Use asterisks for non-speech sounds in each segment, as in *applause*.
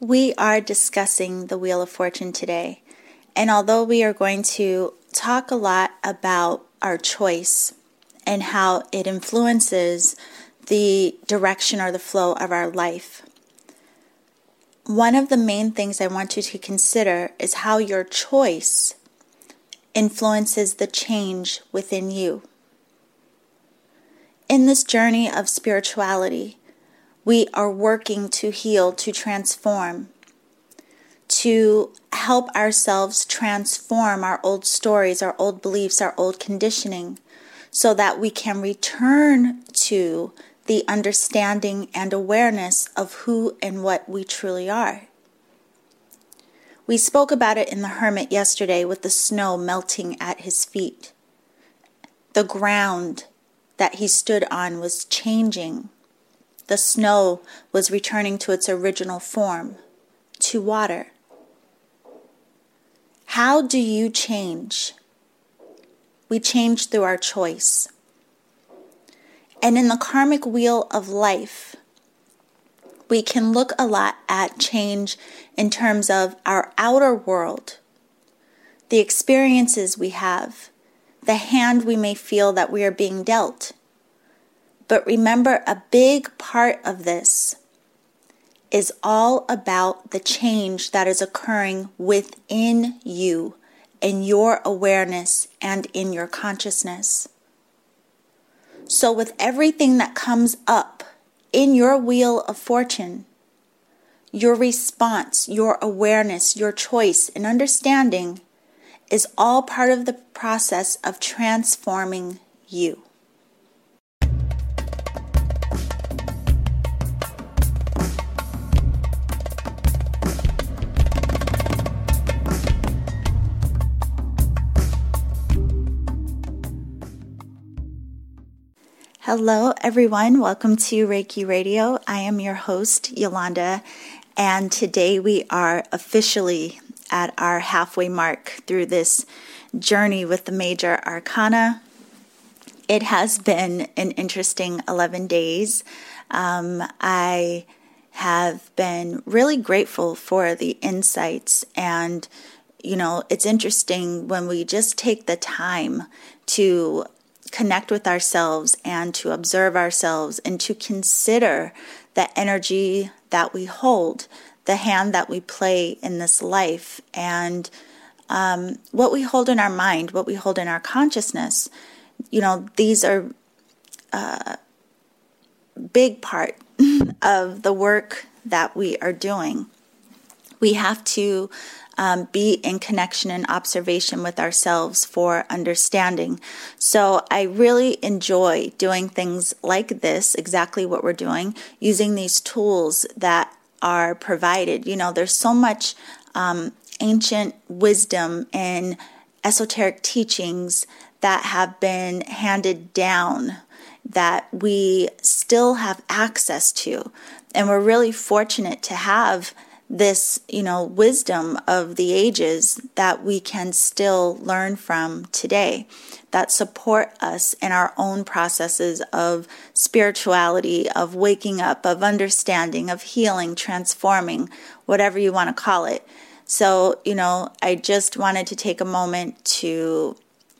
We are discussing the Wheel of Fortune today. And although we are going to talk a lot about our choice and how it influences the direction or the flow of our life, one of the main things I want you to consider is how your choice influences the change within you. In this journey of spirituality, we are working to heal, to transform, to help ourselves transform our old stories, our old beliefs, our old conditioning, so that we can return to the understanding and awareness of who and what we truly are. We spoke about it in The Hermit yesterday with the snow melting at his feet. The ground that he stood on was changing the snow was returning to its original form, to water. How do you change? We change through our choice. And in the karmic wheel of life, we can look a lot at change in terms of our outer world, the experiences we have, the hand we may feel that we are being dealt. But remember, a big part of this is all about the change that is occurring within you, in your awareness, and in your consciousness. So, with everything that comes up in your wheel of fortune, your response, your awareness, your choice, and understanding is all part of the process of transforming you. Hello, everyone. Welcome to Reiki Radio. I am your host, Yolanda, and today we are officially at our halfway mark through this journey with the major arcana. It has been an interesting 11 days. Um, I have been really grateful for the insights and you know, it's interesting when we just take the time to connect with ourselves and to observe ourselves and to consider the energy that we hold, the hand that we play in this life, and um, what we hold in our mind, what we hold in our consciousness. You know, these are a uh, big part *laughs* of the work that we are doing. We have to um, be in connection and observation with ourselves for understanding. So I really enjoy doing things like this, exactly what we're doing, using these tools that are provided. You know, there's so much um, ancient wisdom and esoteric teachings that have been handed down that we still have access to. And we're really fortunate to have this, you know, wisdom of the ages that we can still learn from today that support us in our own processes of spirituality, of waking up, of understanding, of healing, transforming, whatever you want to call it. So, you know, I just wanted to take a moment to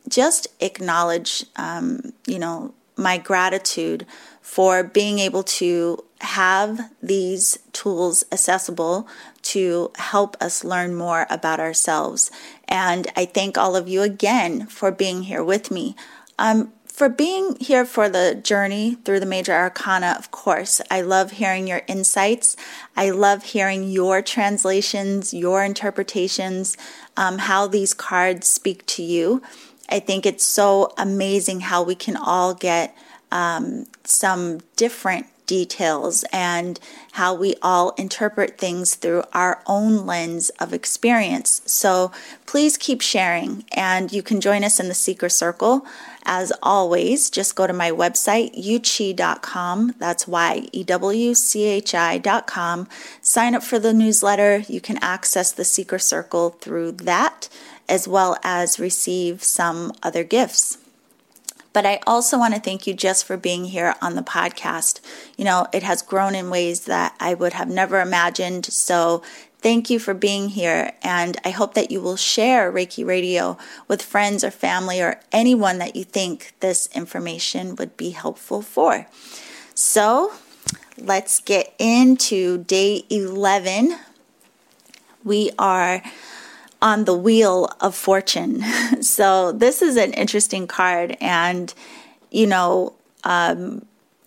just acknowledge, um, you know, my gratitude for being able to have these tools accessible to help us learn more about ourselves. And I thank all of you again for being here with me. Um, for being here for the journey through the major arcana, of course. I love hearing your insights. I love hearing your translations, your interpretations, um, how these cards speak to you. I think it's so amazing how we can all get um, some different details and how we all interpret things through our own lens of experience. So please keep sharing, and you can join us in the Seeker Circle. As always, just go to my website, yewchi.com. That's Y E W C H I.com. Sign up for the newsletter. You can access the Seeker Circle through that, as well as receive some other gifts. But I also want to thank you just for being here on the podcast. You know, it has grown in ways that I would have never imagined. So Thank you for being here, and I hope that you will share Reiki Radio with friends or family or anyone that you think this information would be helpful for. So, let's get into day 11. We are on the Wheel of Fortune. *laughs* So, this is an interesting card, and you know, um,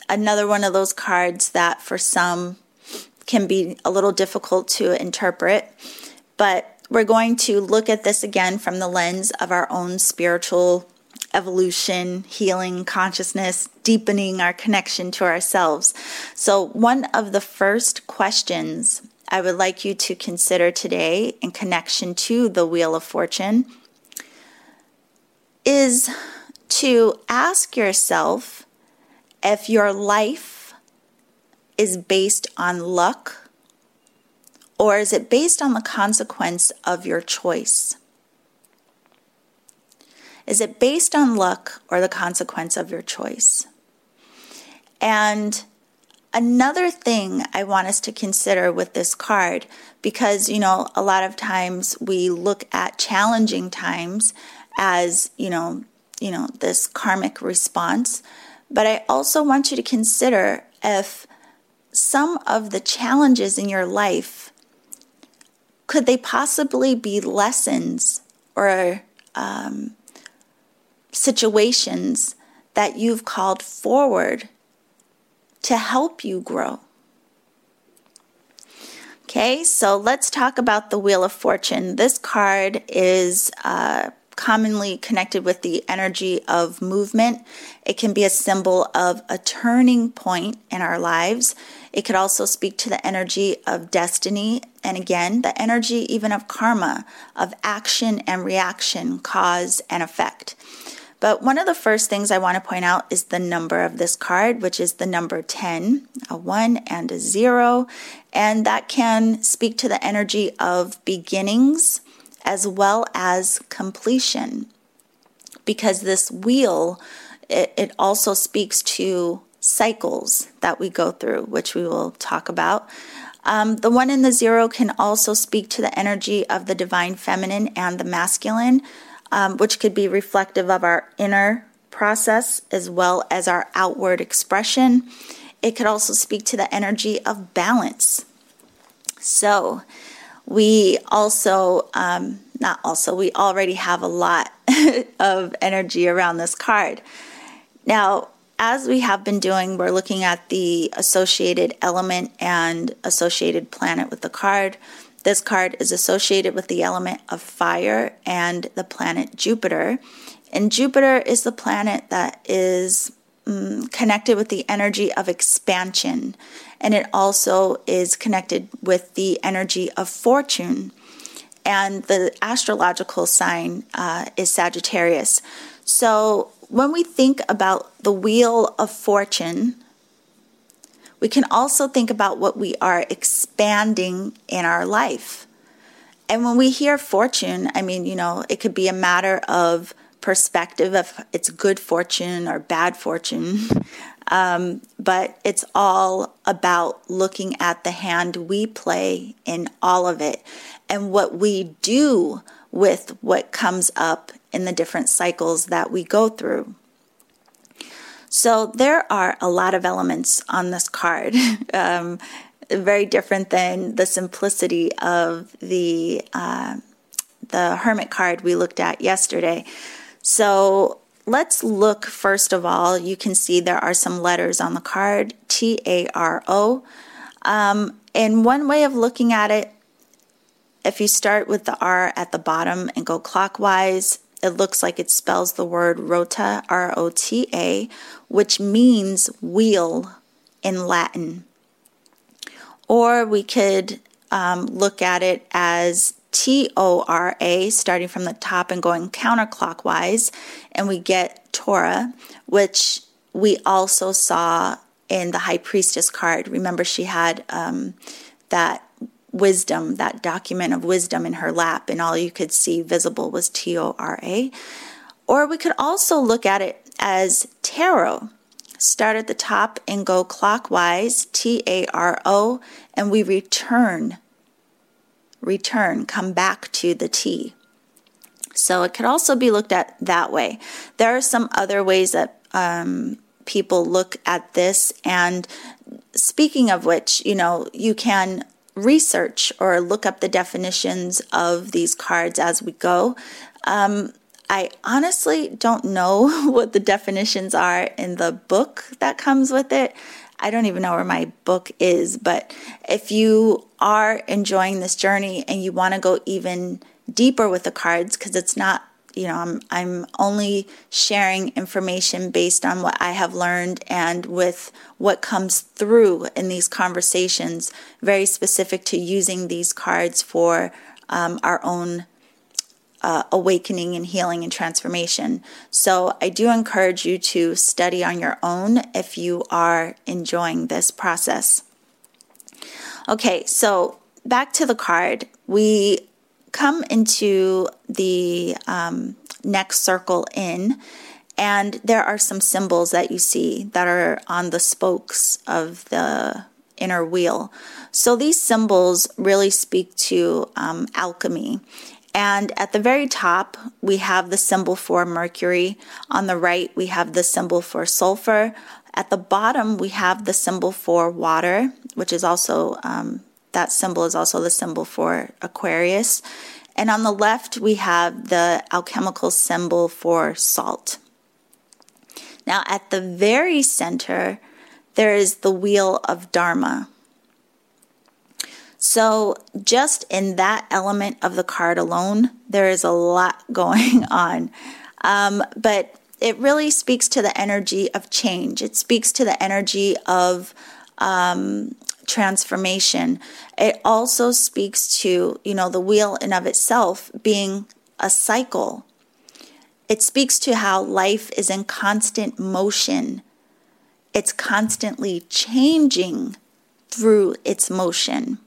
another one of those cards that for some can be a little difficult to interpret, but we're going to look at this again from the lens of our own spiritual evolution, healing, consciousness, deepening our connection to ourselves. So, one of the first questions I would like you to consider today in connection to the Wheel of Fortune is to ask yourself if your life is based on luck or is it based on the consequence of your choice? Is it based on luck or the consequence of your choice? And another thing I want us to consider with this card, because, you know, a lot of times we look at challenging times as, you know, you know, this karmic response. But I also want you to consider if some of the challenges in your life could they possibly be lessons or um, situations that you've called forward to help you grow? Okay, so let's talk about the Wheel of Fortune. This card is uh, commonly connected with the energy of movement. It can be a symbol of a turning point in our lives. It could also speak to the energy of destiny and again, the energy even of karma, of action and reaction, cause and effect. But one of the first things I want to point out is the number of this card, which is the number 10, a 1 and a 0. And that can speak to the energy of beginnings, as well as completion. Because this wheel, it, it also speaks to cycles that we go through, which we will talk about. Um, the one in the zero can also speak to the energy of the divine feminine and the masculine, um, which could be reflective of our inner process as well as our outward expression. It could also speak to the energy of balance. So, we also, um, not also, we already have a lot *laughs* of energy around this card. Now, as we have been doing, we're looking at the associated element and associated planet with the card. This card is associated with the element of fire and the planet Jupiter. And Jupiter is the planet that is um, connected with the energy of expansion and it also is connected with the energy of fortune. And the astrological sign uh, is Sagittarius. So when we think about the wheel of fortune, we can also think about what we are expanding in our life. And when we hear fortune, I mean, you know, it could be a matter of perspective of it's good fortune or bad fortune. *laughs* Um, but it's all about looking at the hand we play in all of it and what we do with what comes up in the different cycles that we go through. So there are a lot of elements on this card. *laughs* um, very different than the simplicity of the uh, the hermit card we looked at yesterday. So let's look first of all. You can see there are some letters on the card T A R O. Um, and one way of looking at it, if you start with the R at the bottom and go clockwise, it looks like it spells the word rota, R O T A, which means wheel in Latin. Or we could um, look at it as T O R A, starting from the top and going counterclockwise, and we get Torah, which we also saw in the High Priestess card. Remember, she had um, that wisdom, that document of wisdom in her lap, and all you could see visible was T O R A. Or we could also look at it as tarot. Start at the top and go clockwise, T A R O, and we return. Return, come back to the T. So it could also be looked at that way. There are some other ways that um, people look at this. And speaking of which, you know, you can research or look up the definitions of these cards as we go. Um, I honestly don't know *laughs* what the definitions are in the book that comes with it. I don't even know where my book is, but if you are enjoying this journey and you want to go even deeper with the cards, because it's not you know, I'm I'm only sharing information based on what I have learned and with what comes through in these conversations, very specific to using these cards for um, our own uh, awakening and healing and transformation. So I do encourage you to study on your own if you are enjoying this process. Okay, so back to the card. We come into the um, next circle in, and there are some symbols that you see that are on the spokes of the inner wheel. So these symbols really speak to um, alchemy. And at the very top, we have the symbol for Mercury. On the right, we have the symbol for sulfur. At the bottom, we have the symbol for water, which is also um, that symbol is also the symbol for Aquarius. And on the left, we have the alchemical symbol for salt. Now, at the very center, there is the wheel of Dharma. So, just in that element of the card alone, there is a lot *laughs* going on. Um, but it really speaks to the energy of change. It speaks to the energy of um, transformation. It also speaks to, you know, the wheel in of itself being a cycle. It speaks to how life is in constant motion. It's constantly changing through its motion.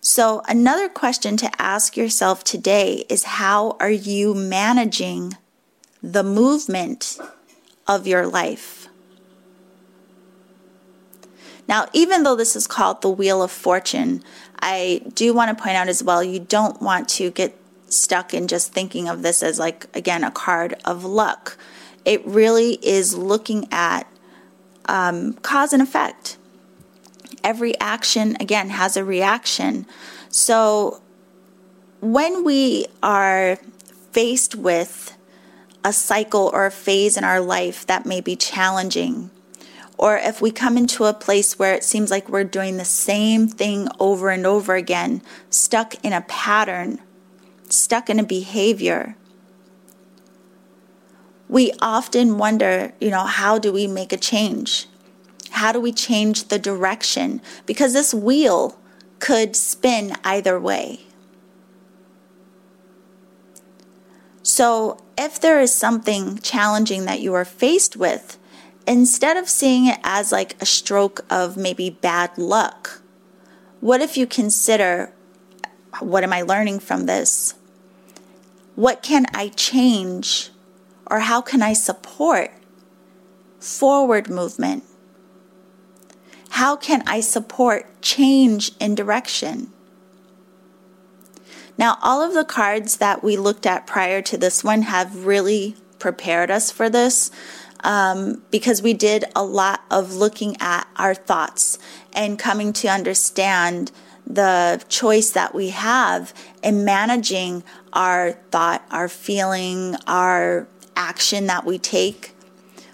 So, another question to ask yourself today is how are you managing the movement of your life? Now, even though this is called the Wheel of Fortune, I do want to point out as well you don't want to get stuck in just thinking of this as, like, again, a card of luck. It really is looking at um, cause and effect. Every action, again, has a reaction. So when we are faced with a cycle or a phase in our life that may be challenging, or if we come into a place where it seems like we're doing the same thing over and over again, stuck in a pattern, stuck in a behavior, we often wonder, you know, how do we make a change? How do we change the direction? Because this wheel could spin either way. So, if there is something challenging that you are faced with, instead of seeing it as like a stroke of maybe bad luck, what if you consider what am I learning from this? What can I change or how can I support forward movement? How can I support change in direction? Now, all of the cards that we looked at prior to this one have really prepared us for this um, because we did a lot of looking at our thoughts and coming to understand the choice that we have in managing our thought, our feeling, our action that we take.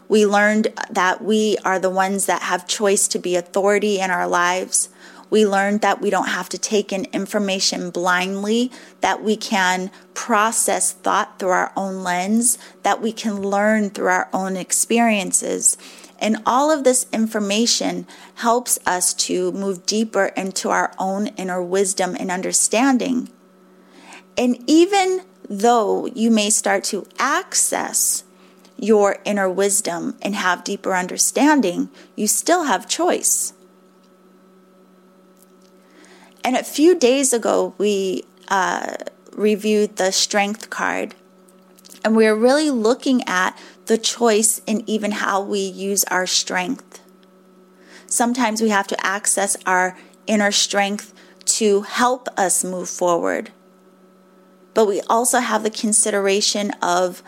We learned that we are the ones that have choice to be authority in our lives. We learned that we don't have to take in information blindly, that we can process thought through our own lens, that we can learn through our own experiences. And all of this information helps us to move deeper into our own inner wisdom and understanding. And even though you may start to access your inner wisdom and have deeper understanding, you still have choice. And a few days ago, we uh, reviewed the strength card. And we're really looking at the choice in even how we use our strength. Sometimes we have to access our inner strength to help us move forward. But we also have the consideration of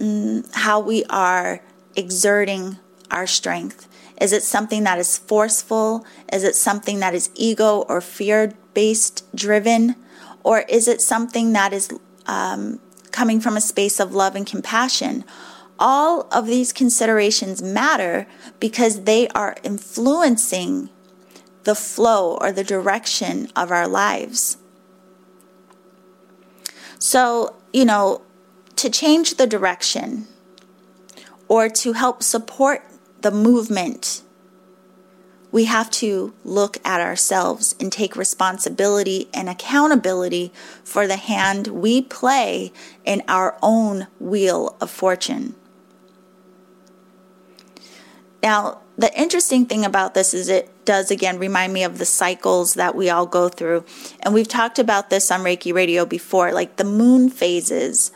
mm, how we are exerting our strength. Is it something that is forceful? Is it something that is ego or fear based driven? Or is it something that is um, coming from a space of love and compassion? All of these considerations matter because they are influencing the flow or the direction of our lives. So, you know, to change the direction or to help support the movement, we have to look at ourselves and take responsibility and accountability for the hand we play in our own wheel of fortune. Now, the interesting thing about this is it does again remind me of the cycles that we all go through. And we've talked about this on Reiki Radio before, like the moon phases,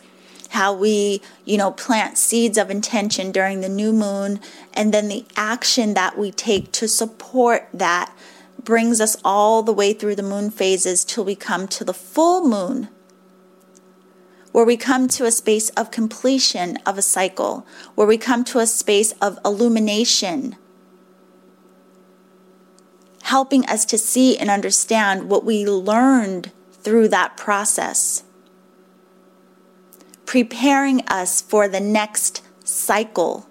how we, you know, plant seeds of intention during the new moon, and then the action that we take to support that brings us all the way through the moon phases till we come to the full moon where we come to a space of completion of a cycle, where we come to a space of illumination, helping us to see and understand what we learned through that process, preparing us for the next cycle,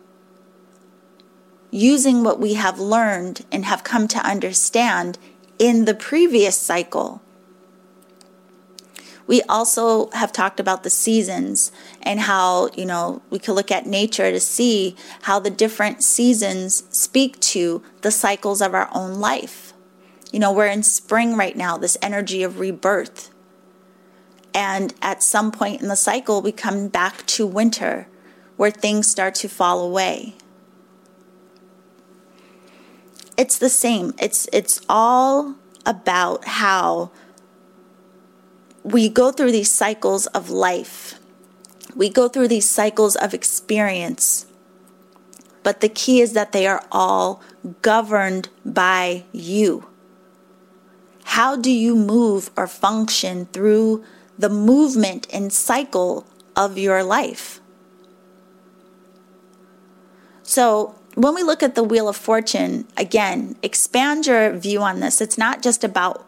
using what we have learned and have come to understand in the previous cycle we also have talked about the seasons and how, you know, we could look at nature to see how the different seasons speak to the cycles of our own life. You know, we're in spring right now, this energy of rebirth. And at some point in the cycle, we come back to winter where things start to fall away. It's the same. It's it's all about how we go through these cycles of life. We go through these cycles of experience. But the key is that they are all governed by you. How do you move or function through the movement and cycle of your life? So, when we look at the Wheel of Fortune, again, expand your view on this. It's not just about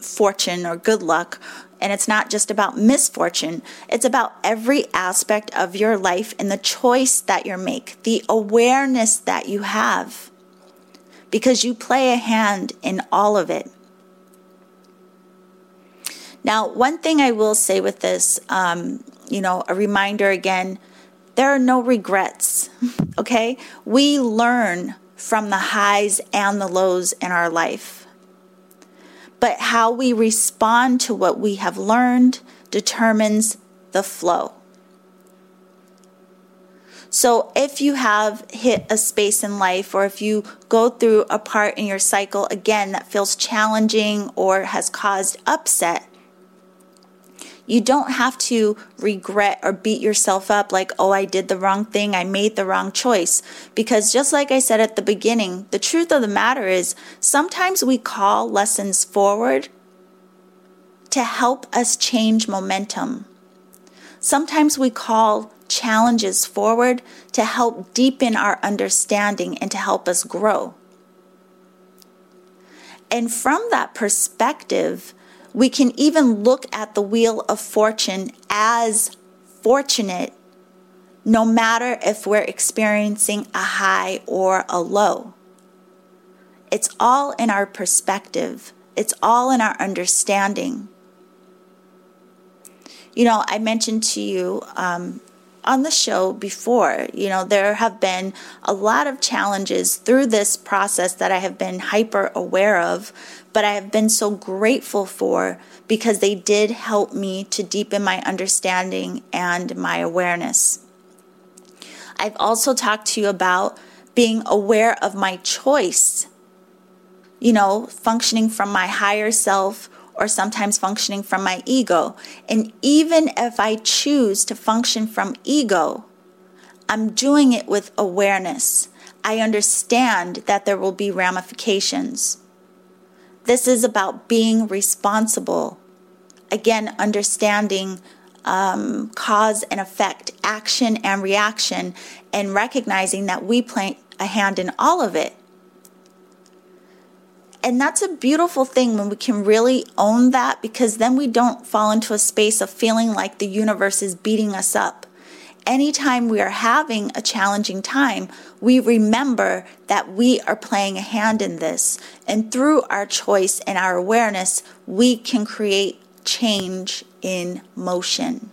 fortune or good luck and it's not just about misfortune, it's about every aspect of your life and the choice that you make, the awareness that you have, because you play a hand in all of it. Now, one thing I will say with this, um, you know, a reminder again there are no regrets, *laughs* okay? We learn from the highs and the lows in our life but how we respond to what we have learned determines the flow. So, if you have hit a space in life, or if you go through a part in your cycle again that feels challenging or has caused upset, you don't have to regret or beat yourself up like, oh, I did the wrong thing, I made the wrong choice. Because just like I said at the beginning, the truth of the matter is sometimes we call lessons forward to help us change momentum. Sometimes we call challenges forward to help deepen our understanding and to help us grow. And from that perspective, we can even look at the wheel of fortune as fortunate, no matter if we're experiencing a high or a low. It's all in our perspective, it's all in our understanding. You know, I mentioned to you um, on the show before. You know, there have been a lot of challenges through this process that I have been hyper aware of, but I have been so grateful for because they did help me to deepen my understanding and my awareness. I've also talked to you about being aware of my choice, you know, functioning from my higher self or sometimes functioning from my ego. And even if I choose to function from ego, I'm doing it with awareness. I understand that there will be ramifications. This is about being responsible. Again, understanding um, cause and effect, action and reaction, and recognizing that we play a hand in all of it. And that's a beautiful thing when we can really own that because then we don't fall into a space of feeling like the universe is beating us up. Anytime we are having a challenging time, we remember that we are playing a hand in this. And through our choice and our awareness, we can create change in motion.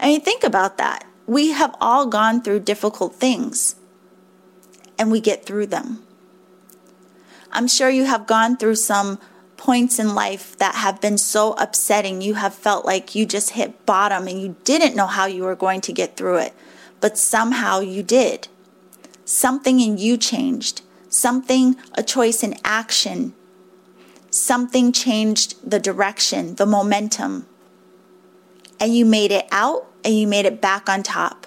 I mean, think about that. We have all gone through difficult things and we get through them. I'm sure you have gone through some points in life that have been so upsetting. You have felt like you just hit bottom and you didn't know how you were going to get through it, but somehow you did. Something in you changed, something, a choice in action, something changed the direction, the momentum, and you made it out and you made it back on top.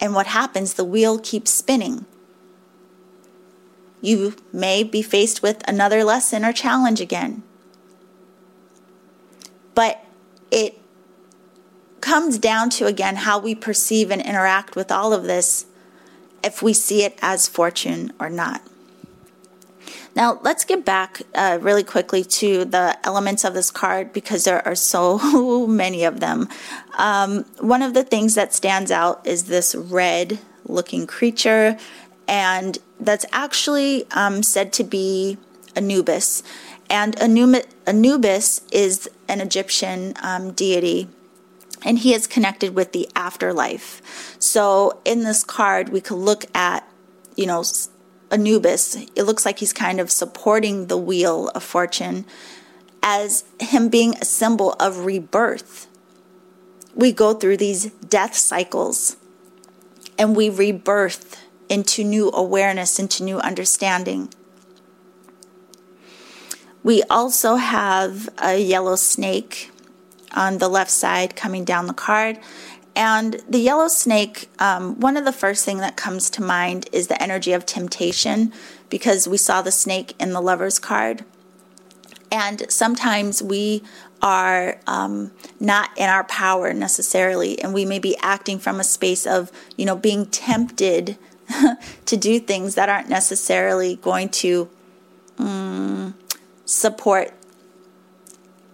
And what happens? The wheel keeps spinning you may be faced with another lesson or challenge again. But it comes down to, again, how we perceive and interact with all of this if we see it as fortune or not. Now, let's get back uh, really quickly to the elements of this card because there are so *laughs* many of them. Um, one of the things that stands out is this red looking creature and that's actually um, said to be Anubis. And Anubis is an Egyptian um, deity, and he is connected with the afterlife. So in this card, we could look at, you know, Anubis. It looks like he's kind of supporting the wheel of fortune as him being a symbol of rebirth. We go through these death cycles and we rebirth into new awareness, into new understanding. We also have a yellow snake on the left side coming down the card. And the yellow snake, um, one of the first thing that comes to mind is the energy of temptation because we saw the snake in the lover's card. And sometimes we are um, not in our power necessarily, and we may be acting from a space of, you know, being tempted *laughs* to do things that aren't necessarily going to um, support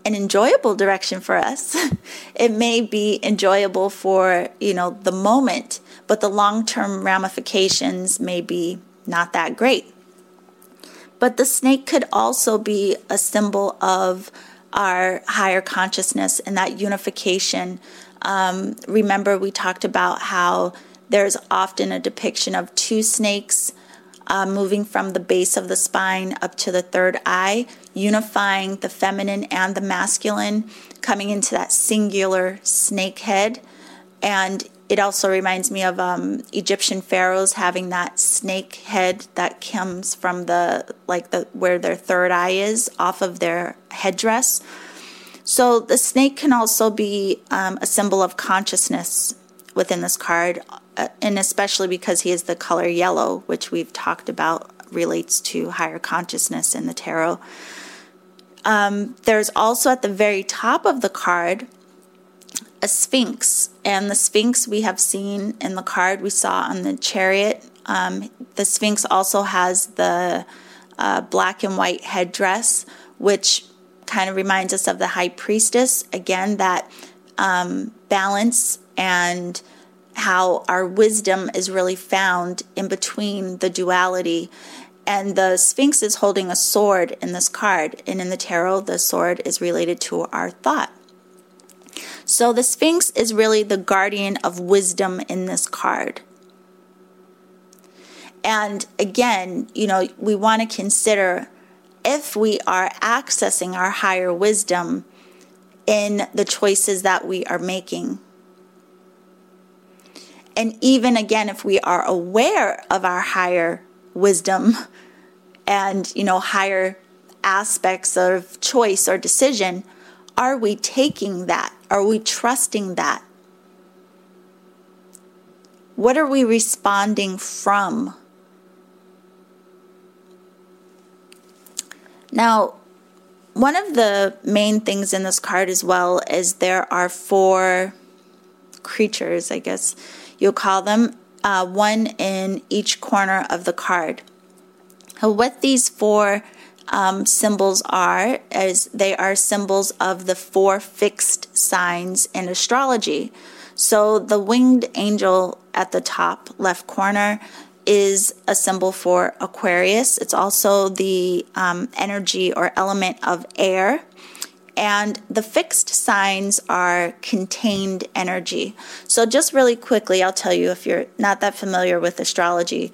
an enjoyable direction for us. *laughs* it may be enjoyable for, you know, the moment, but the long-term ramifications may be not that great. But the snake could also be a symbol of our higher consciousness and that unification. Um, remember, we talked about how there's often a depiction of two snakes uh, moving from the base of the spine up to the third eye, unifying the feminine and the masculine, coming into that singular snake head. And it also reminds me of um, Egyptian pharaohs having that snake head that comes from the like the where their third eye is off of their headdress. So the snake can also be um, a symbol of consciousness within this card, and especially because he is the color yellow, which we've talked about relates to higher consciousness in the tarot. Um, there's also at the very top of the card a sphinx, and the sphinx we have seen in the card we saw on the chariot. Um, the sphinx also has the uh, black and white headdress, which kind of reminds us of the high priestess. Again, that um, balance and how our wisdom is really found in between the duality. And the Sphinx is holding a sword in this card. And in the tarot, the sword is related to our thought. So the Sphinx is really the guardian of wisdom in this card. And again, you know, we want to consider if we are accessing our higher wisdom in the choices that we are making. And even again, if we are aware of our higher wisdom and, you know, higher aspects of choice or decision, are we taking that? Are we trusting that? What are we responding from? Now, one of the main things in this card as well is there are four creatures, I guess you'll call them, uh, one in each corner of the card. What these four um, symbols are is they are symbols of the four fixed signs in astrology. So the winged angel at the top left corner is a symbol for Aquarius. It's also the um, energy or element of air. And the fixed signs are contained energy. So, just really quickly, I'll tell you if you're not that familiar with astrology,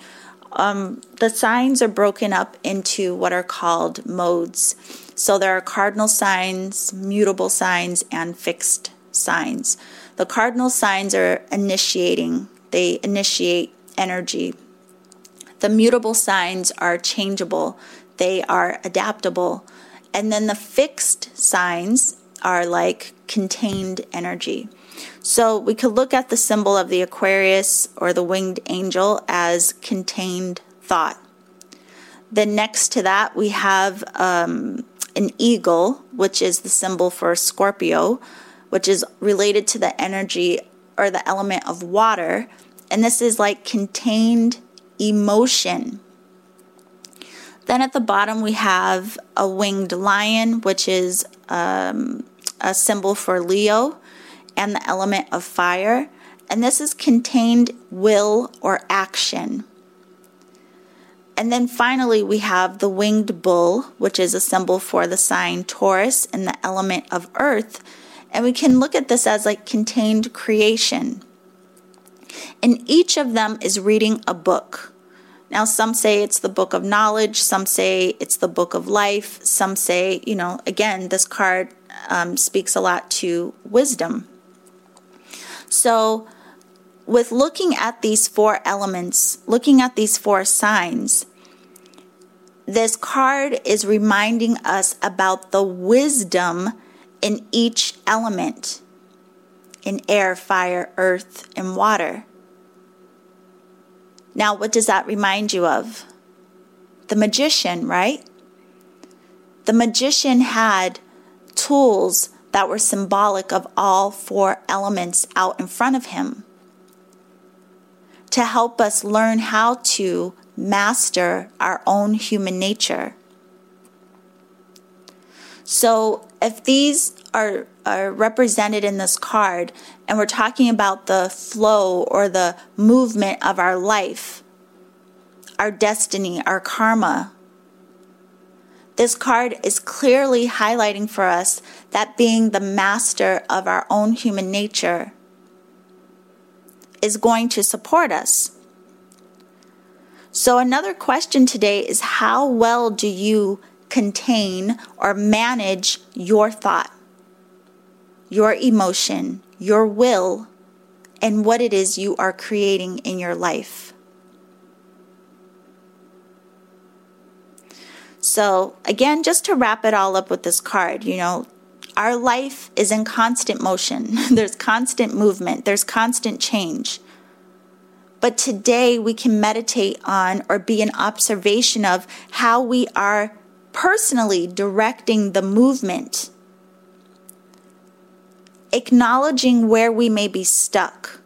um, the signs are broken up into what are called modes. So, there are cardinal signs, mutable signs, and fixed signs. The cardinal signs are initiating, they initiate energy. The mutable signs are changeable, they are adaptable. And then the fixed signs are like contained energy. So we could look at the symbol of the Aquarius or the winged angel as contained thought. Then next to that, we have um, an eagle, which is the symbol for Scorpio, which is related to the energy or the element of water. And this is like contained emotion. Then at the bottom, we have a winged lion, which is um, a symbol for Leo and the element of fire. And this is contained will or action. And then finally, we have the winged bull, which is a symbol for the sign Taurus and the element of earth. And we can look at this as like contained creation. And each of them is reading a book. Now, some say it's the book of knowledge, some say it's the book of life, some say, you know, again, this card um, speaks a lot to wisdom. So, with looking at these four elements, looking at these four signs, this card is reminding us about the wisdom in each element in air, fire, earth, and water. Now, what does that remind you of? The magician, right? The magician had tools that were symbolic of all four elements out in front of him to help us learn how to master our own human nature. So, if these are, are represented in this card and we're talking about the flow or the movement of our life, our destiny, our karma, this card is clearly highlighting for us that being the master of our own human nature is going to support us. So, another question today is how well do you contain or manage your thought, your emotion, your will, and what it is you are creating in your life. So, again, just to wrap it all up with this card, you know, our life is in constant motion. *laughs* there's constant movement, there's constant change. But today we can meditate on or be an observation of how we are personally directing the movement, acknowledging where we may be stuck,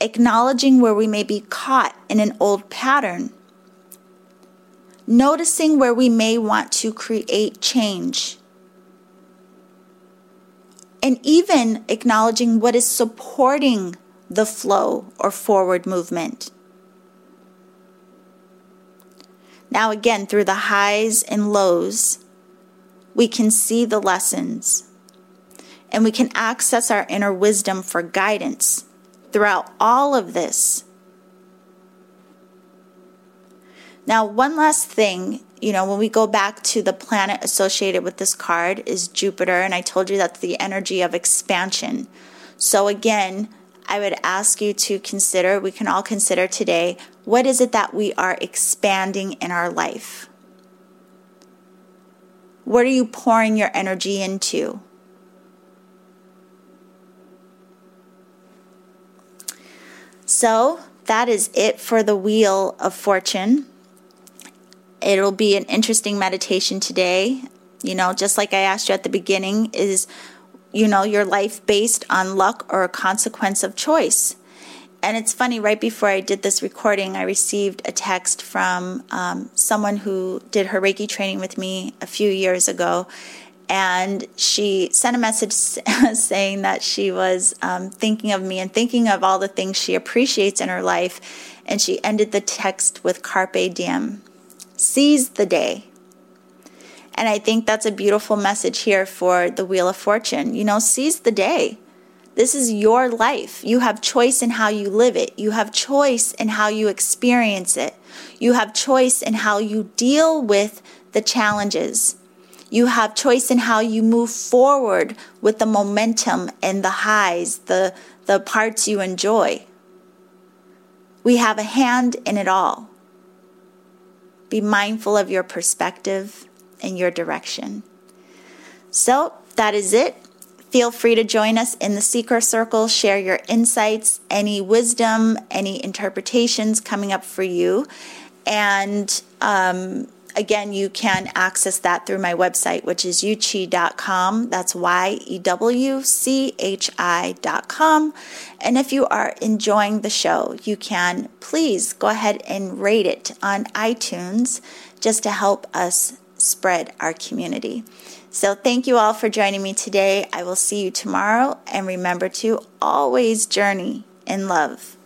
acknowledging where we may be caught in an old pattern, noticing where we may want to create change, and even acknowledging what is supporting the flow or forward movement. Now, again, through the highs and lows, we can see the lessons and we can access our inner wisdom for guidance throughout all of this. Now, one last thing, you know, when we go back to the planet associated with this card is Jupiter, and I told you that's the energy of expansion. So, again, I would ask you to consider, we can all consider today, what is it that we are expanding in our life? What are you pouring your energy into? So, that is it for the Wheel of Fortune. It'll be an interesting meditation today. You know, just like I asked you at the beginning, is, you know, your life based on luck or a consequence of choice? And it's funny, right before I did this recording, I received a text from um, someone who did her Reiki training with me a few years ago. And she sent a message *laughs* saying that she was um, thinking of me and thinking of all the things she appreciates in her life. And she ended the text with Carpe Diem seize the day. And I think that's a beautiful message here for the Wheel of Fortune. You know, seize the day. This is your life. You have choice in how you live it. You have choice in how you experience it. You have choice in how you deal with the challenges. You have choice in how you move forward with the momentum and the highs, the, the parts you enjoy. We have a hand in it all. Be mindful of your perspective and your direction. So that is it. Feel free to join us in the Seeker Circle, share your insights, any wisdom, any interpretations coming up for you. And um, again, you can access that through my website, which is yewchi.com. That's Y E W C H I.com. And if you are enjoying the show, you can please go ahead and rate it on iTunes just to help us spread our community. So, thank you all for joining me today. I will see you tomorrow, and remember to always journey in love.